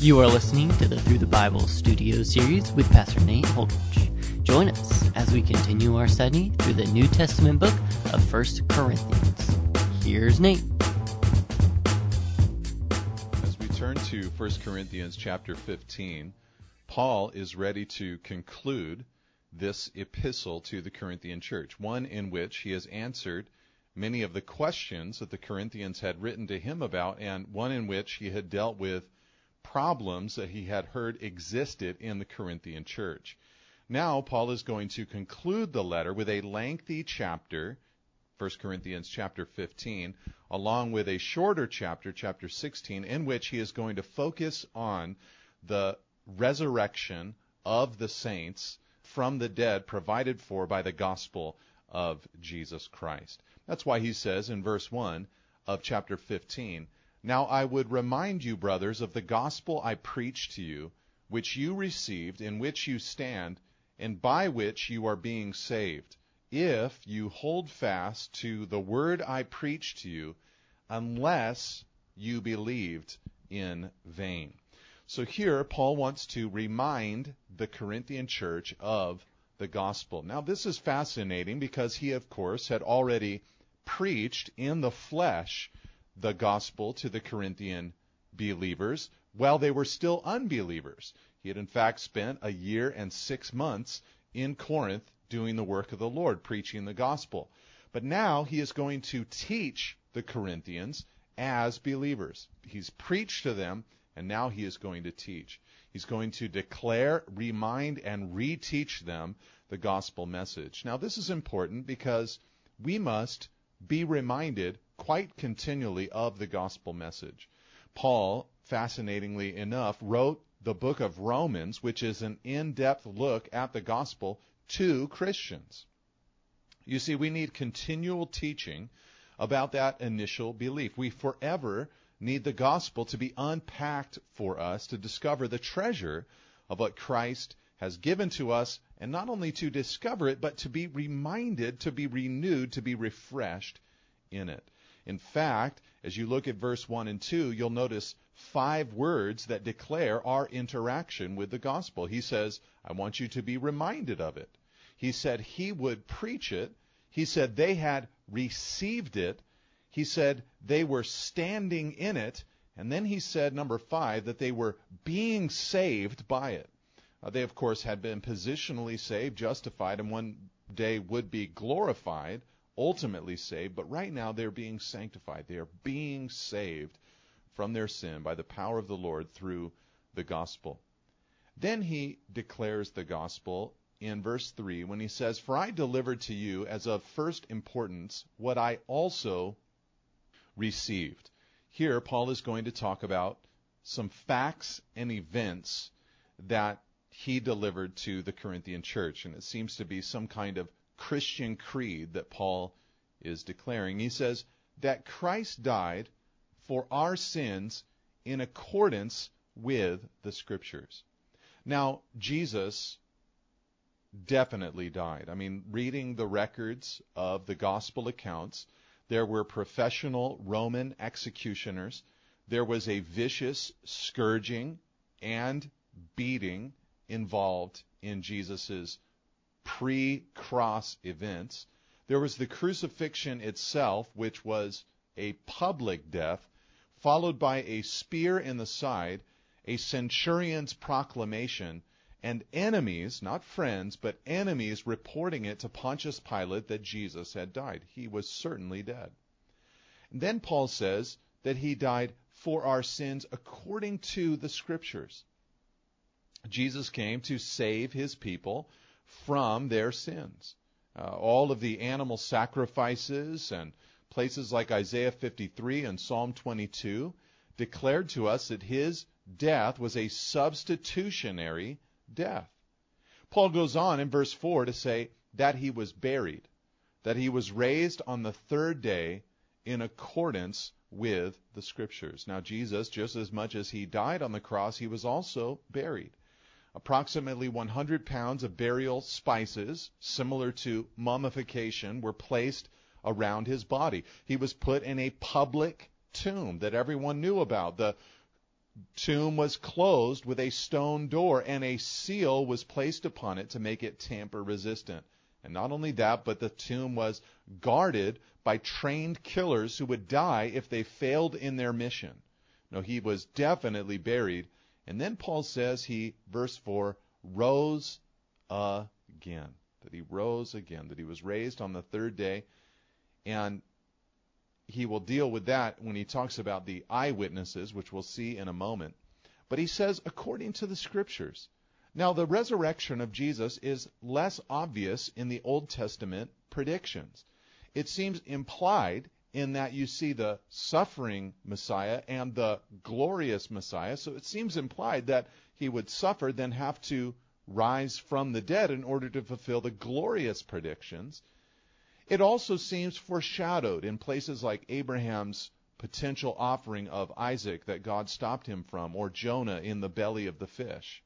You are listening to the Through the Bible studio series with Pastor Nate Holdridge. Join us as we continue our study through the New Testament book of 1 Corinthians. Here's Nate. As we turn to 1 Corinthians chapter 15, Paul is ready to conclude this epistle to the Corinthian church, one in which he has answered many of the questions that the Corinthians had written to him about, and one in which he had dealt with problems that he had heard existed in the Corinthian church. Now, Paul is going to conclude the letter with a lengthy chapter, 1 Corinthians chapter 15, along with a shorter chapter, chapter 16, in which he is going to focus on the resurrection of the saints from the dead provided for by the gospel of Jesus Christ. That's why he says in verse 1 of chapter 15, now I would remind you, brothers, of the gospel I preached to you, which you received, in which you stand, and by which you are being saved, if you hold fast to the word I preached to you, unless you believed in vain. So here, Paul wants to remind the Corinthian church of the gospel. Now, this is fascinating because he, of course, had already preached in the flesh the gospel to the Corinthian believers while they were still unbelievers. He had, in fact, spent a year and six months in Corinth doing the work of the Lord, preaching the gospel. But now he is going to teach the Corinthians as believers. He's preached to them, and now he is going to teach. He's going to declare, remind, and reteach them the gospel message. Now, this is important because we must be reminded quite continually of the gospel message. Paul, fascinatingly enough, wrote the book of Romans, which is an in depth look at the gospel to Christians. You see, we need continual teaching about that initial belief. We forever need the gospel to be unpacked for us to discover the treasure of what Christ has given to us, and not only to discover it, but to be reminded, to be renewed, to be refreshed in it. In fact, as you look at verse 1 and 2, you'll notice five words that declare our interaction with the gospel. He says, I want you to be reminded of it. He said he would preach it. He said they had received it. He said they were standing in it. And then he said, number five, that they were being saved by it. Uh, they, of course, had been positionally saved, justified, and one day would be glorified ultimately saved, but right now they're being sanctified. They are being saved from their sin by the power of the Lord through the gospel. Then he declares the gospel in verse 3 when he says, For I delivered to you as of first importance what I also received. Here, Paul is going to talk about some facts and events that he delivered to the Corinthian church. And it seems to be some kind of Christian creed that Paul is declaring. He says that Christ died for our sins in accordance with the Scriptures. Now, Jesus definitely died. I mean, reading the records of the gospel accounts, there were professional Roman executioners. There was a vicious scourging and beating involved in Jesus' pre cross events. There was the crucifixion itself, which was a public death, followed by a spear in the side, a centurion's proclamation, and enemies, not friends, but enemies reporting it to Pontius Pilate that Jesus had died. He was certainly dead. And then Paul says that he died for our sins according to the Scriptures. Jesus came to save his people from their sins. Uh, all of the animal sacrifices and places like Isaiah 53 and Psalm 22 declared to us that his death was a substitutionary death. Paul goes on in verse 4 to say that he was buried, that he was raised on the third day in accordance with the Scriptures. Now, Jesus, just as much as he died on the cross, he was also buried. Approximately 100 pounds of burial spices, similar to mummification, were placed around his body. He was put in a public tomb that everyone knew about. The tomb was closed with a stone door, and a seal was placed upon it to make it tamper resistant. And not only that, but the tomb was guarded by trained killers who would die if they failed in their mission. No, he was definitely buried. And then Paul says he, verse 4, rose again. That he rose again, that he was raised on the third day. And he will deal with that when he talks about the eyewitnesses, which we'll see in a moment. But he says, according to the scriptures. Now, the resurrection of Jesus is less obvious in the Old Testament predictions. It seems implied in that you see the suffering Messiah and the glorious Messiah. So it seems implied that he would suffer, then have to rise from the dead in order to fulfill the glorious predictions. It also seems foreshadowed in places like Abraham's potential offering of Isaac that God stopped him from, or Jonah in the belly of the fish.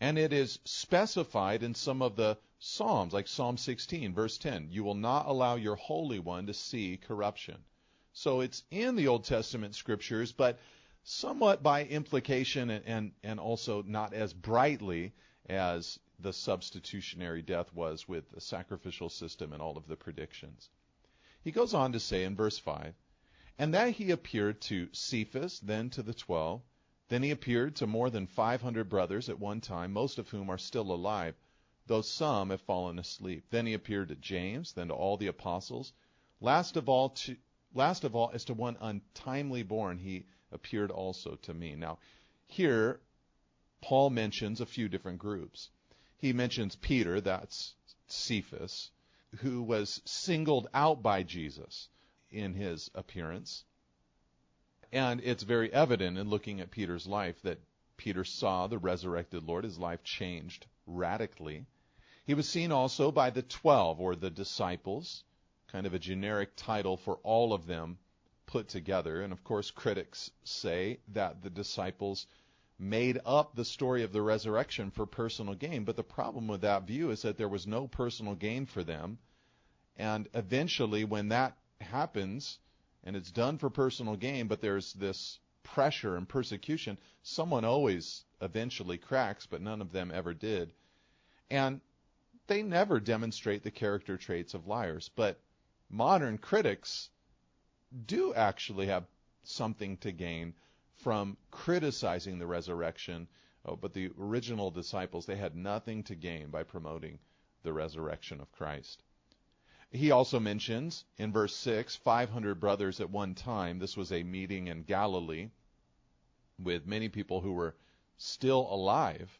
And it is specified in some of the Psalms, like Psalm 16, verse 10. You will not allow your Holy One to see corruption. So it's in the Old Testament scriptures, but somewhat by implication and, and, and also not as brightly as the substitutionary death was with the sacrificial system and all of the predictions. He goes on to say in verse 5 And that he appeared to Cephas, then to the twelve. Then he appeared to more than 500 brothers at one time, most of whom are still alive, though some have fallen asleep. Then he appeared to James, then to all the apostles. Last of all, to, last of all, as to one untimely born, he appeared also to me. Now, here, Paul mentions a few different groups. He mentions Peter, that's Cephas, who was singled out by Jesus in his appearance. And it's very evident in looking at Peter's life that Peter saw the resurrected Lord. His life changed radically. He was seen also by the twelve, or the disciples, kind of a generic title for all of them put together. And of course, critics say that the disciples made up the story of the resurrection for personal gain. But the problem with that view is that there was no personal gain for them. And eventually, when that happens, and it's done for personal gain, but there's this pressure and persecution, someone always eventually cracks, but none of them ever did. And they never demonstrate the character traits of liars. But modern critics do actually have something to gain from criticizing the resurrection. Oh, but the original disciples, they had nothing to gain by promoting the resurrection of Christ. He also mentions in verse 6 500 brothers at one time. This was a meeting in Galilee with many people who were still alive,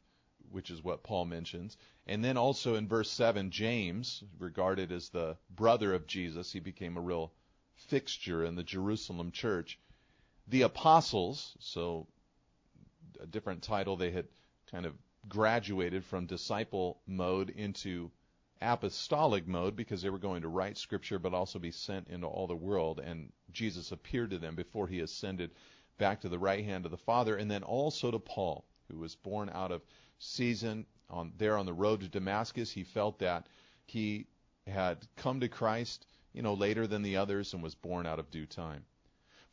which is what Paul mentions. And then also in verse 7, James, regarded as the brother of Jesus, he became a real fixture in the Jerusalem church the apostles, so a different title, they had kind of graduated from disciple mode into apostolic mode because they were going to write scripture but also be sent into all the world and Jesus appeared to them before he ascended back to the right hand of the Father and then also to Paul who was born out of season on there on the road to Damascus. He felt that he had come to Christ you know later than the others and was born out of due time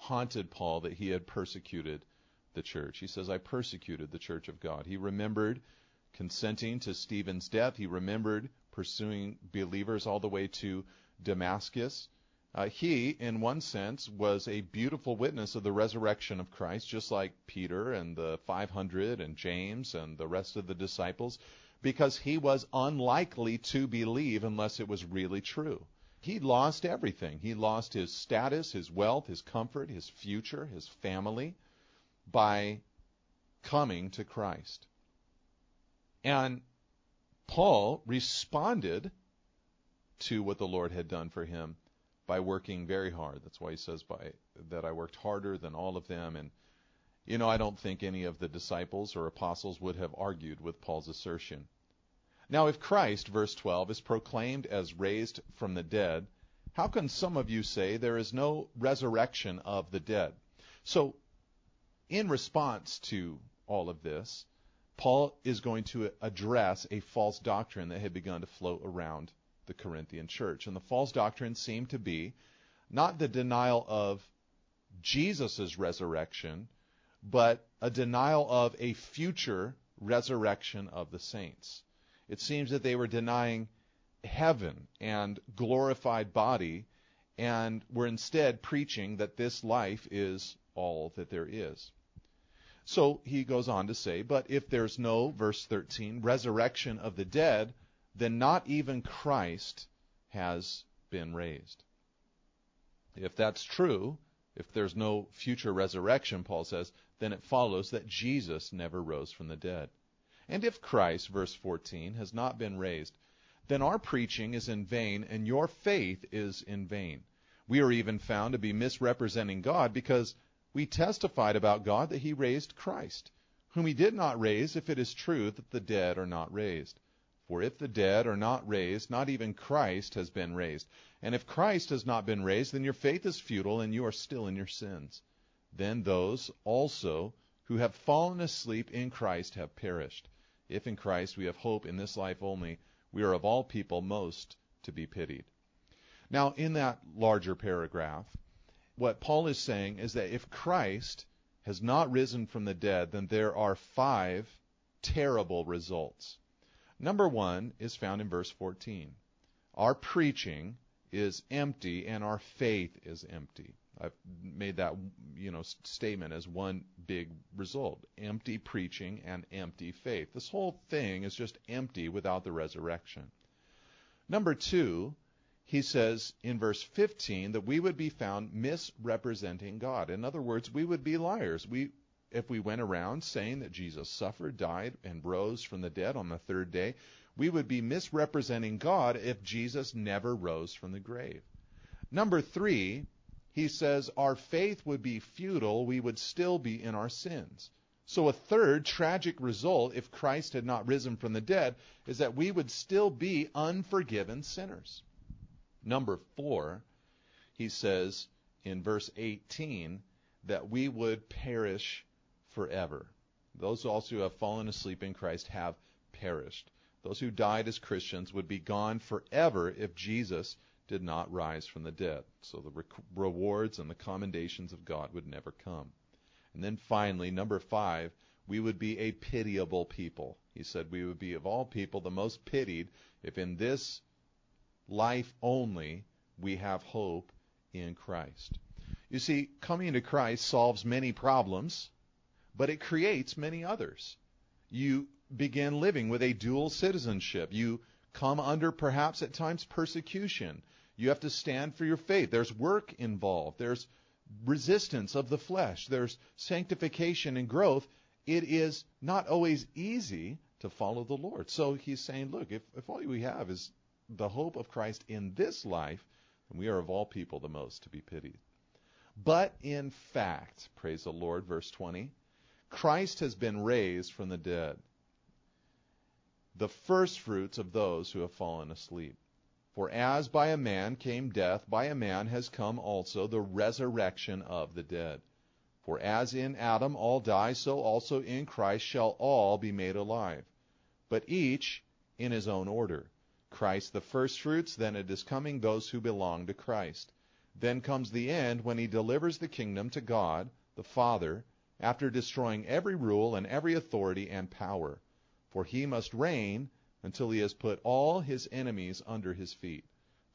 haunted Paul that he had persecuted the church. He says, I persecuted the church of God. He remembered consenting to Stephen's death. He remembered pursuing believers all the way to Damascus. Uh, he, in one sense, was a beautiful witness of the resurrection of Christ, just like Peter and the 500 and James and the rest of the disciples, because he was unlikely to believe unless it was really true he lost everything. He lost his status, his wealth, his comfort, his future, his family by coming to Christ. And Paul responded to what the Lord had done for him by working very hard. That's why he says by that I worked harder than all of them and You know, I don't think any of the disciples or apostles would have argued with Paul's assertion. Now, if Christ, verse 12, is proclaimed as raised from the dead, how can some of you say there is no resurrection of the dead? So, in response to all of this, Paul is going to address a false doctrine that had begun to float around the Corinthian church. And the false doctrine seemed to be not the denial of Jesus' resurrection, but a denial of a future resurrection of the saints. It seems that they were denying heaven and glorified body and were instead preaching that this life is all that there is. So he goes on to say, But if there's no, verse 13, resurrection of the dead, then not even Christ has been raised. If that's true, if there's no future resurrection, Paul says, then it follows that Jesus never rose from the dead. And if Christ, verse 14, has not been raised, then our preaching is in vain and your faith is in vain. We are even found to be misrepresenting God because we testified about God that he raised Christ, whom he did not raise if it is true that the dead are not raised. For if the dead are not raised, not even Christ has been raised. And if Christ has not been raised, then your faith is futile and you are still in your sins then those also who have fallen asleep in Christ have perished. If in Christ we have hope in this life only, we are of all people most to be pitied. Now, in that larger paragraph, what Paul is saying is that if Christ has not risen from the dead, then there are five terrible results. Number one is found in verse 14. Our preaching is empty and our faith is empty. I've made that you know statement as one big result: empty preaching and empty faith. This whole thing is just empty without the resurrection. Number two, he says in verse 15 that we would be found misrepresenting God. In other words, we would be liars. We if we went around saying that Jesus suffered, died, and rose from the dead on the third day, we would be misrepresenting God if Jesus never rose from the grave. Number three, he says our faith would be futile, we would still be in our sins. So, a third tragic result, if Christ had not risen from the dead, is that we would still be unforgiven sinners. Number four, he says in verse 18 that we would perish forever. Those also who have fallen asleep in Christ have perished. Those who died as Christians would be gone forever if Jesus did not rise from the dead. So the re- rewards and the commendations of God would never come. And then finally, number five, we would be a pitiable people. He said we would be of all people the most pitied if in this life only we have hope in Christ. You see, coming to Christ solves many problems, but it creates many others. You begin living with a dual citizenship. You come under perhaps at times persecution. You have to stand for your faith. There's work involved. There's resistance of the flesh. There's sanctification and growth. It is not always easy to follow the Lord. So he's saying, look, if, if all we have is the hope of Christ in this life, then we are of all people the most to be pitied. But in fact, praise the Lord, verse 20, Christ has been raised from the dead, the firstfruits of those who have fallen asleep. For as by a man came death, by a man has come also the resurrection of the dead. For as in Adam all die, so also in Christ shall all be made alive. But each in his own order. Christ the firstfruits, then it is coming those who belong to Christ. Then comes the end when he delivers the kingdom to God, the Father, after destroying every rule and every authority and power. For he must reign until he has put all his enemies under his feet.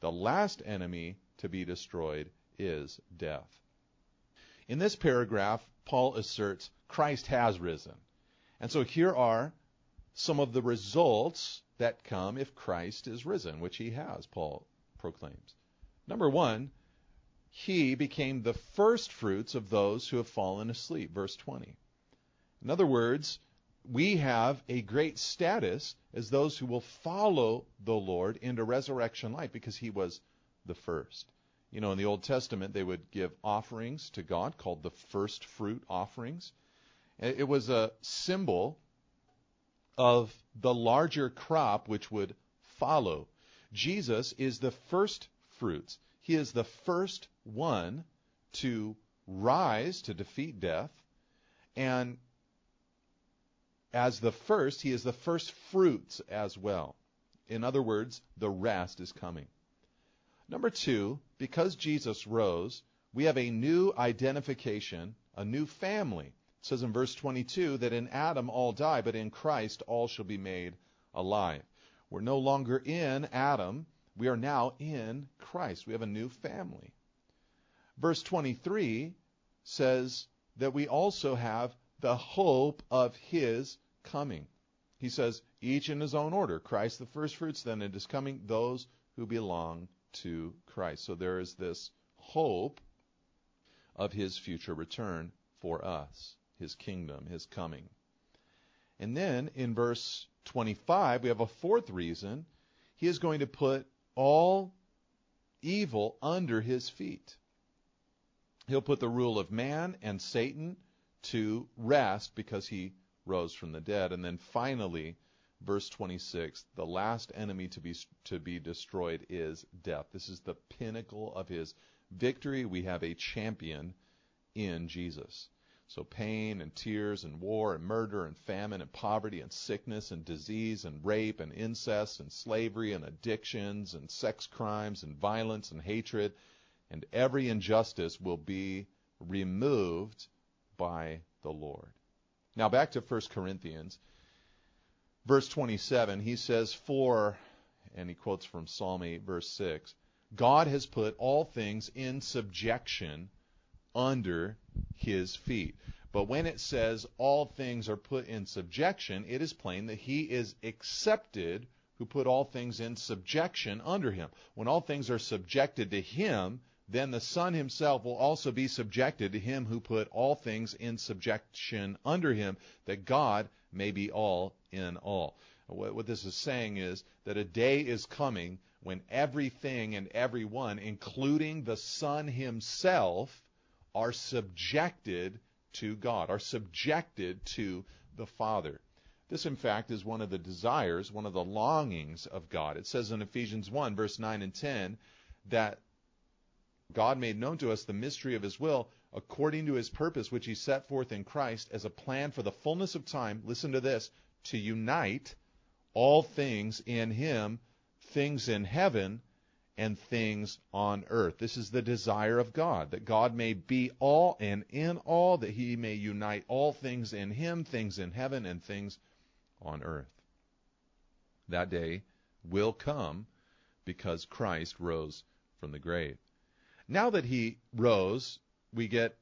The last enemy to be destroyed is death. In this paragraph, Paul asserts Christ has risen. And so here are some of the results that come if Christ is risen, which he has, Paul proclaims. Number one, he became the first fruits of those who have fallen asleep, verse 20. In other words, we have a great status as those who will follow the Lord into resurrection life because he was the first. You know, in the Old Testament, they would give offerings to God called the first fruit offerings. It was a symbol of the larger crop which would follow. Jesus is the first fruits. He is the first one to rise to defeat death. And as the first, he is the first fruits as well. In other words, the rest is coming. Number two, because Jesus rose, we have a new identification, a new family. It says in verse 22 that in Adam all die, but in Christ all shall be made alive. We're no longer in Adam, we are now in Christ. We have a new family. Verse 23 says that we also have the hope of his coming. He says, each in his own order. Christ the firstfruits, then it is coming, those who belong to Christ. So there is this hope of his future return for us, his kingdom, his coming. And then in verse 25, we have a fourth reason. He is going to put all evil under his feet. He'll put the rule of man and Satan to rest because he rose from the dead. And then finally, verse 26, the last enemy to be to be destroyed is death. This is the pinnacle of his victory. We have a champion in Jesus. So pain and tears and war and murder and famine and poverty and sickness and disease and rape and incest and slavery and addictions and sex crimes and violence and hatred and every injustice will be removed by the Lord. Now back to 1 Corinthians. Verse 27, he says, For, and he quotes from Psalm 8, verse 6, God has put all things in subjection under his feet. But when it says all things are put in subjection, it is plain that he is accepted who put all things in subjection under him. When all things are subjected to him, then the Son himself will also be subjected to him who put all things in subjection under him, that God may be all in all. What, this is saying is that a day is coming when everything and everyone, including the Son himself, are subjected to God, are subjected to the Father. This, in fact, is one of the desires, one of the longings of God. It says in Ephesians 1, verse 9 and 10, that God made known to us the mystery of his will according to his purpose, which he set forth in Christ as a plan for the fullness of time. Listen to this to unite all things in him, things in heaven and things on earth. This is the desire of God, that God may be all and in all, that he may unite all things in him, things in heaven and things on earth. That day will come because Christ rose from the grave. Now that he rose, we get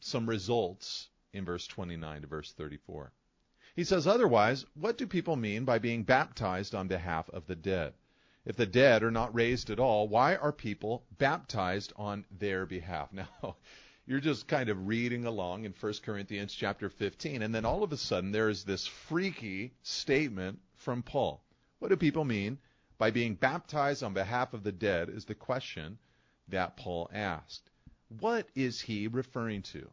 some results in verse 29 to verse 34. He says, Otherwise, what do people mean by being baptized on behalf of the dead? If the dead are not raised at all, why are people baptized on their behalf? Now, you're just kind of reading along in 1 Corinthians chapter 15, and then all of a sudden there is this freaky statement from Paul. What do people mean by being baptized on behalf of the dead? Is the question that Paul asked. What is he referring to?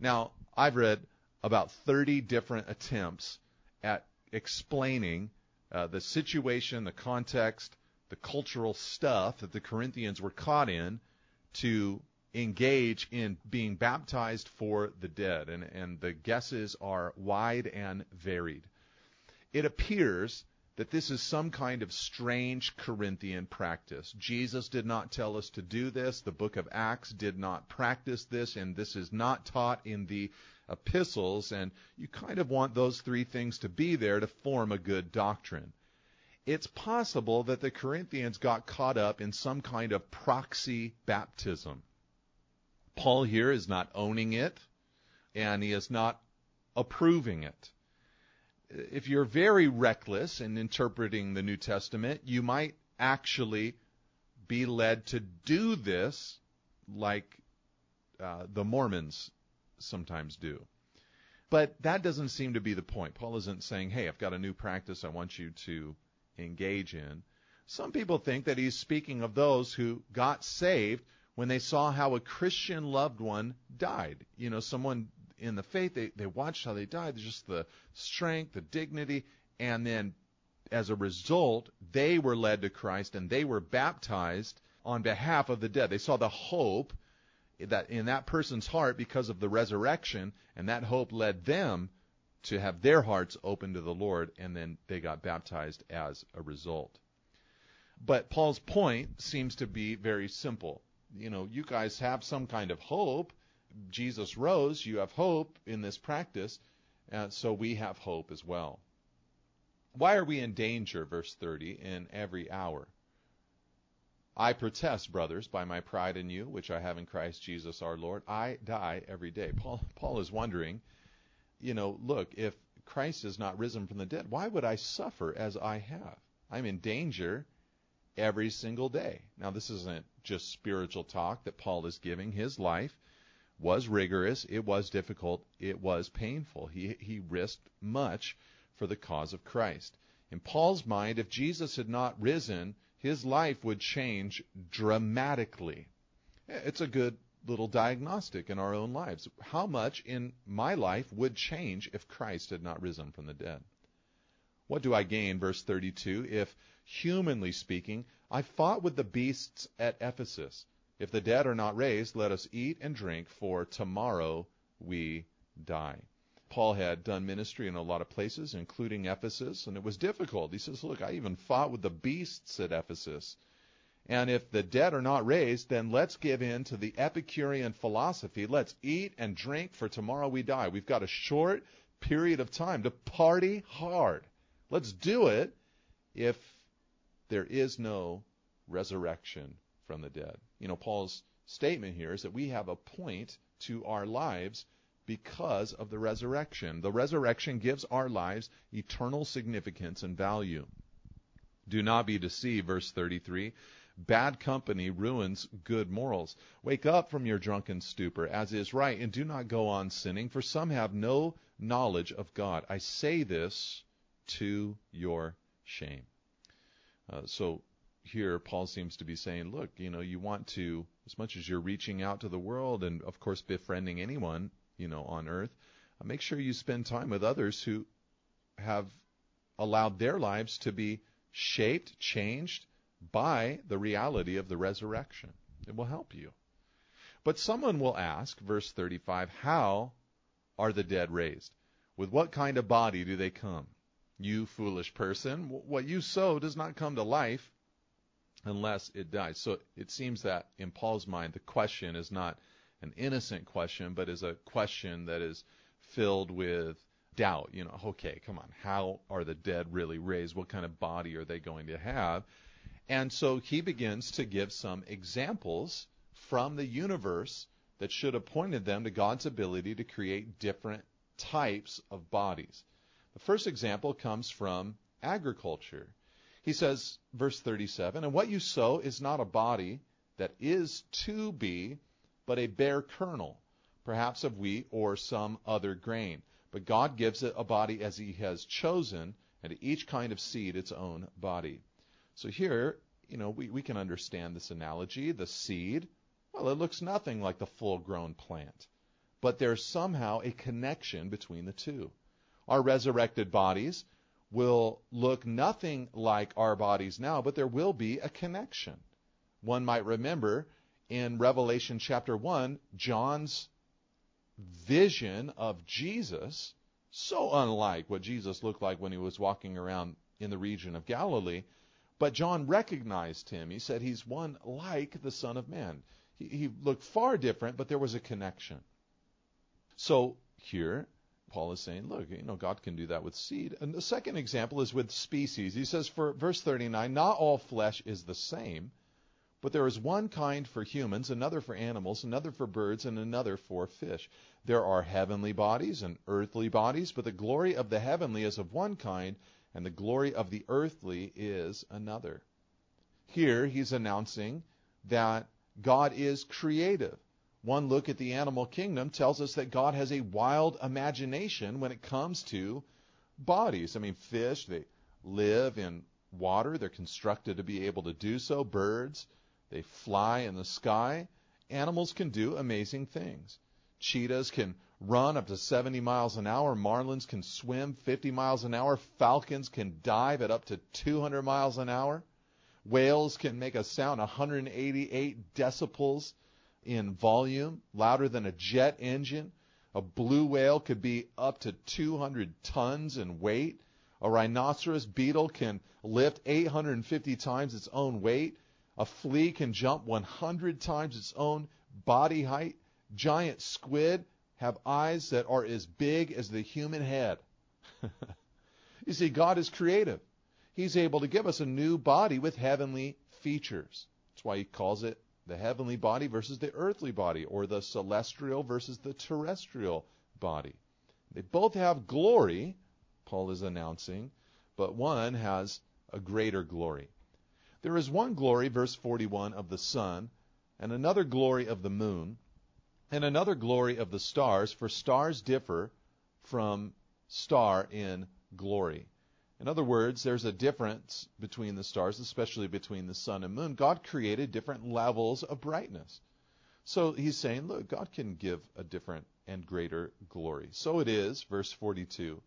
Now, I've read about 30 different attempts at explaining uh, the situation, the context, the cultural stuff that the Corinthians were caught in to engage in being baptized for the dead. And, and the guesses are wide and varied. It appears that this is some kind of strange Corinthian practice. Jesus did not tell us to do this. The book of Acts did not practice this, and this is not taught in the epistles. And you kind of want those three things to be there to form a good doctrine. It's possible that the Corinthians got caught up in some kind of proxy baptism. Paul here is not owning it, and he is not approving it if you're very reckless in interpreting the New Testament, you might actually be led to do this like uh, the Mormons sometimes do. But that doesn't seem to be the point. Paul isn't saying, hey, I've got a new practice I want you to engage in. Some people think that he's speaking of those who got saved when they saw how a Christian loved one died. You know, someone in the faith. They they watched how they died. Just the strength, the dignity, and then as a result, they were led to Christ and they were baptized on behalf of the dead. They saw the hope that in that person's heart because of the resurrection, and that hope led them to have their hearts open to the Lord, and then they got baptized as a result. But Paul's point seems to be very simple. You know, you guys have some kind of hope. Jesus rose. You have hope in this practice. Uh, so we have hope as well. Why are we in danger, verse 30, in every hour? I protest, brothers, by my pride in you, which I have in Christ Jesus our Lord. I die every day. Paul, Paul is wondering, you know, look, if Christ is not risen from the dead, why would I suffer as I have? I'm in danger every single day. Now, this isn't just spiritual talk that Paul is giving. His life was rigorous, it was difficult, it was painful. He, he risked much for the cause of Christ. In Paul's mind, if Jesus had not risen, his life would change dramatically. It's a good little diagnostic in our own lives. How much in my life would change if Christ had not risen from the dead? What do I gain, verse 32, if, humanly speaking, I fought with the beasts at Ephesus? If the dead are not raised, let us eat and drink, for tomorrow we die. Paul had done ministry in a lot of places, including Ephesus, and it was difficult. He says, Look, I even fought with the beasts at Ephesus. And if the dead are not raised, then let's give in to the Epicurean philosophy. Let's eat and drink, for tomorrow we die. We've got a short period of time to party hard. Let's do it if there is no resurrection from the dead. You know, Paul's statement here is that we have a point to our lives because of the resurrection. The resurrection gives our lives eternal significance and value. Do not be deceived, verse 33. Bad company ruins good morals. Wake up from your drunken stupor, as is right, and do not go on sinning, for some have no knowledge of God. I say this to your shame. Uh, so here, Paul seems to be saying, look, you know, you want to, as much as you're reaching out to the world and, of course, befriending anyone, you know, on earth. Uh, make sure you spend time with others who have allowed their lives to be shaped, changed by the reality of the resurrection. It will help you. But someone will ask, verse 35, how are the dead raised? With what kind of body do they come? You foolish person, what you sow does not come to life unless it dies. So it seems that in Paul's mind, the question is not an innocent question, but is a question that is filled with doubt. You know, okay, come on, how are the dead really raised? What kind of body are they going to have? And so he begins to give some examples from the universe that should have pointed them to God's ability to create different types of bodies. The first example comes from agriculture. He says, verse 37, and what you sow is not a body that is to be, but a bare kernel, perhaps of wheat or some other grain. But God gives it a body as He has chosen, and to each kind of seed its own body. So here, you know, we, we can understand this analogy. The seed, well, it looks nothing like the full grown plant. But there's somehow a connection between the two. Our resurrected bodies will look nothing like our bodies now, but there will be a connection. One might remember in Revelation chapter 1, John's vision of Jesus, so unlike what Jesus looked like when he was walking around in the region of Galilee, but John recognized him. He said he's one like the Son of Man. He, he looked far different, but there was a connection. So here, Paul is saying, look, you know, God can do that with seed. And the second example is with species. He says, for verse 39, not all flesh is the same but there is one kind for humans, another for animals, another for birds, and another for fish. There are heavenly bodies and earthly bodies, but the glory of the heavenly is of one kind, and the glory of the earthly is another. Here he's announcing that God is creative. One look at the animal kingdom tells us that God has a wild imagination when it comes to bodies. I mean, fish, they live in water, they're constructed to be able to do so. Birds, they fly in the sky. Animals can do amazing things. Cheetahs can run up to 70 miles an hour. Marlins can swim 50 miles an hour. Falcons can dive at up to 200 miles an hour. Whales can make a sound 188 decibels in volume, louder than a jet engine. A blue whale could be up to 200 tons in weight. A rhinoceros beetle can lift 850 times its own weight. A flea can jump 100 times its own body height. Giant squid have eyes that are as big as the human head. you see, God is creative. He's able to give us a new body with heavenly features. That's why he calls it the heavenly body versus the earthly body, or the celestial versus the terrestrial body. They both have glory, Paul is announcing, but one has a greater glory. There is one glory, verse 41, of the sun, and another glory of the moon, and another glory of the stars, for stars differ from star in glory. In other words, there's a difference between the stars, especially between the sun and moon. God created different levels of brightness. So he's saying, look, God can give a different and greater glory. So it is, verse 42,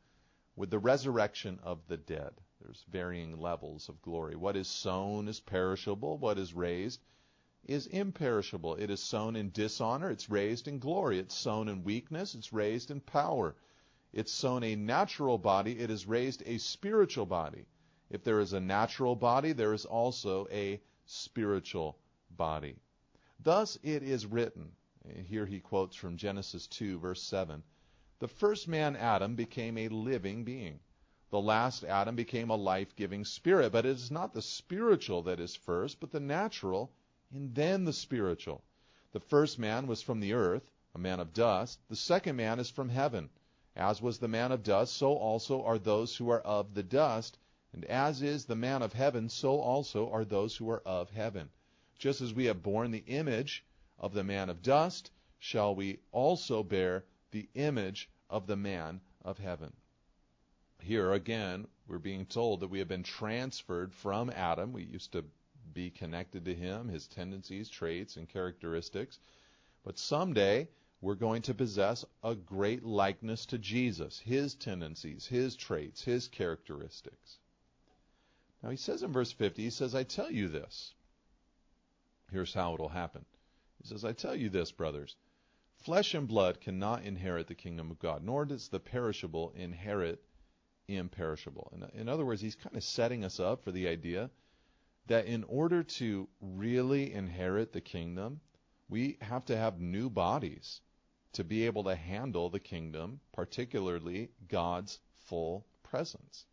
with the resurrection of the dead. There's varying levels of glory. What is sown is perishable, what is raised is imperishable. It is sown in dishonor, it's raised in glory. It's sown in weakness, it's raised in power. It's sown a natural body, it is raised a spiritual body. If there is a natural body, there is also a spiritual body. Thus it is written, here he quotes from Genesis 2, verse 7 The first man, Adam, became a living being. The last Adam became a life giving spirit. But it is not the spiritual that is first, but the natural, and then the spiritual. The first man was from the earth, a man of dust. The second man is from heaven. As was the man of dust, so also are those who are of the dust. And as is the man of heaven, so also are those who are of heaven. Just as we have borne the image of the man of dust, shall we also bear the image of the man of heaven. Here again, we're being told that we have been transferred from Adam. We used to be connected to him, his tendencies, traits, and characteristics. But someday, we're going to possess a great likeness to Jesus, his tendencies, his traits, his characteristics. Now he says in verse 50, he says, I tell you this. Here's how it'll happen. He says, I tell you this, brothers. Flesh and blood cannot inherit the kingdom of God, nor does the perishable inherit imperishable. In, in other words, he's kind of setting us up for the idea that in order to really inherit the kingdom, we have to have new bodies to be able to handle the kingdom, particularly God's full presence.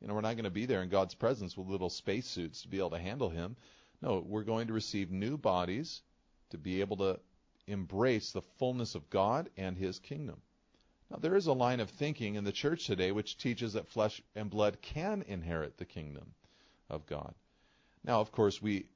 You know, we're not going to be there in God's presence with little spacesuits to be able to handle Him. No, we're going to receive new bodies to be able to embrace the fullness of God and His kingdom. Now, there is a line of thinking in the church today which teaches that flesh and blood can inherit the kingdom of God. Now, of course, we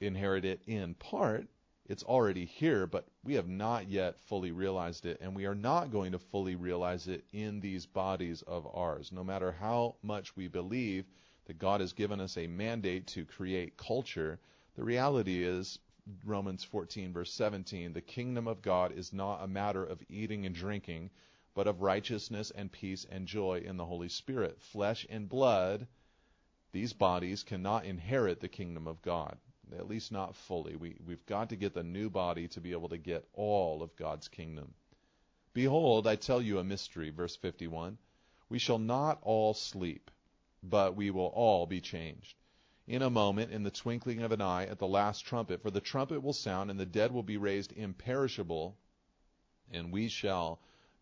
inherit it in part it's already here, but we have not yet fully realized it, and we are not going to fully realize it in these bodies of ours. No matter how much we believe that God has given us a mandate to create culture, the reality is, Romans 14, verse 17, the kingdom of God is not a matter of eating and drinking, but of righteousness and peace and joy in the Holy Spirit. Flesh and blood, these bodies cannot inherit the kingdom of God at least not fully. We, we've got to get the new body to be able to get all of God's kingdom. Behold, I tell you a mystery, verse 51. We shall not all sleep, but we will all be changed. In a moment, in the twinkling of an eye, at the last trumpet, for the trumpet will sound, and the dead will be raised imperishable, and we shall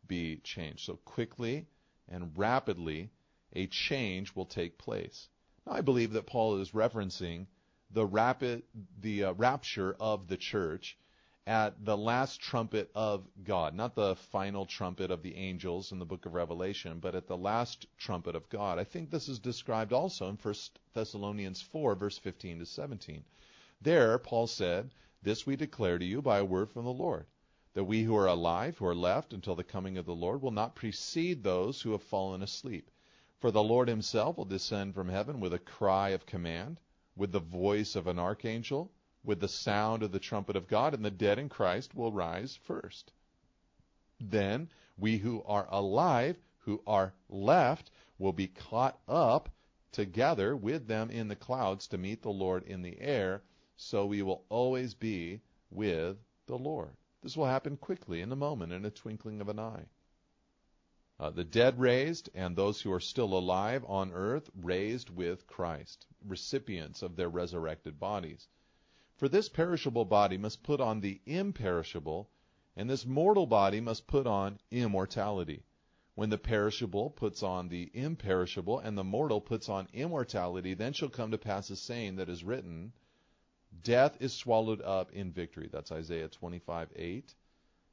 be changed. So quickly and rapidly, a change will take place. Now, I believe that Paul is referencing the rapid the uh, rapture of the church at the last trumpet of God, not the final trumpet of the angels in the book of Revelation, but at the last trumpet of God. I think this is described also in 1 Thessalonians 4 verse 15 to 17. There Paul said, "This we declare to you by a word from the Lord, that we who are alive, who are left until the coming of the Lord, will not precede those who have fallen asleep. For the Lord himself will descend from heaven with a cry of command, with the voice of an archangel, with the sound of the trumpet of God, and the dead in Christ will rise first. Then We who are alive, who are left, will be caught up together with them in the clouds to meet the Lord in the air, so we will always be with the Lord. This will happen quickly, in a moment, in a twinkling of an eye. Uh, the dead raised, and those who are still alive on earth raised with Christ, recipients of their resurrected bodies. For this perishable body must put on the imperishable, and this mortal body must put on immortality. When the perishable puts on the imperishable, and the mortal puts on immortality, then shall come to pass a saying that is written, Death is swallowed up in victory. That's Isaiah 25, 8.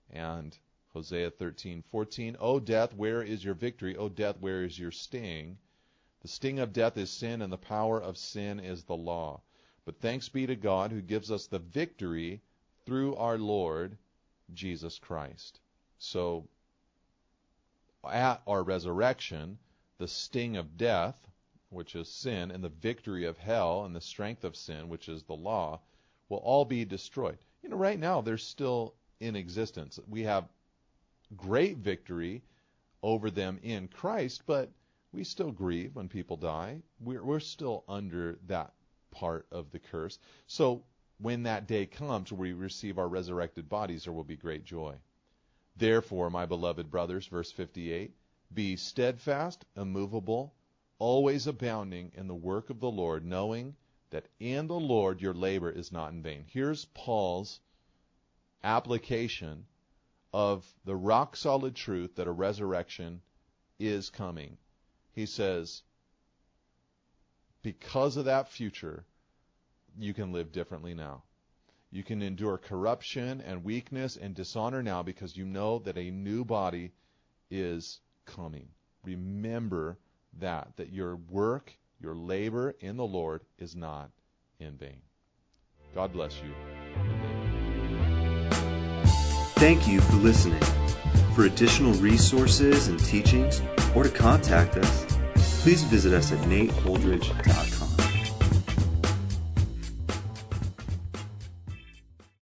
And Hosea 13:14, O death, where is your victory? O death, where is your sting? The sting of death is sin, and the power of sin is the law. But thanks be to God who gives us the victory through our Lord Jesus Christ. So, at our resurrection, the sting of death, which is sin, and the victory of hell and the strength of sin, which is the law, will all be destroyed. You know, right now they're still in existence. We have great victory over them in Christ, but we still grieve when people die. We're, we're still under that part of the curse. So when that day comes we receive our resurrected bodies, there will be great joy. Therefore, my beloved brothers, verse 58, be steadfast, immovable, always abounding in the work of the Lord, knowing that in the Lord your labor is not in vain. Here's Paul's application of the rock solid truth that a resurrection is coming. He says, because of that future, you can live differently now. You can endure corruption and weakness and dishonor now because you know that a new body is coming. Remember that, that your work, your labor in the Lord is not in vain. God bless you. Thank you for listening. For additional resources and teachings, or to contact us, please visit us at nateholdridge.com.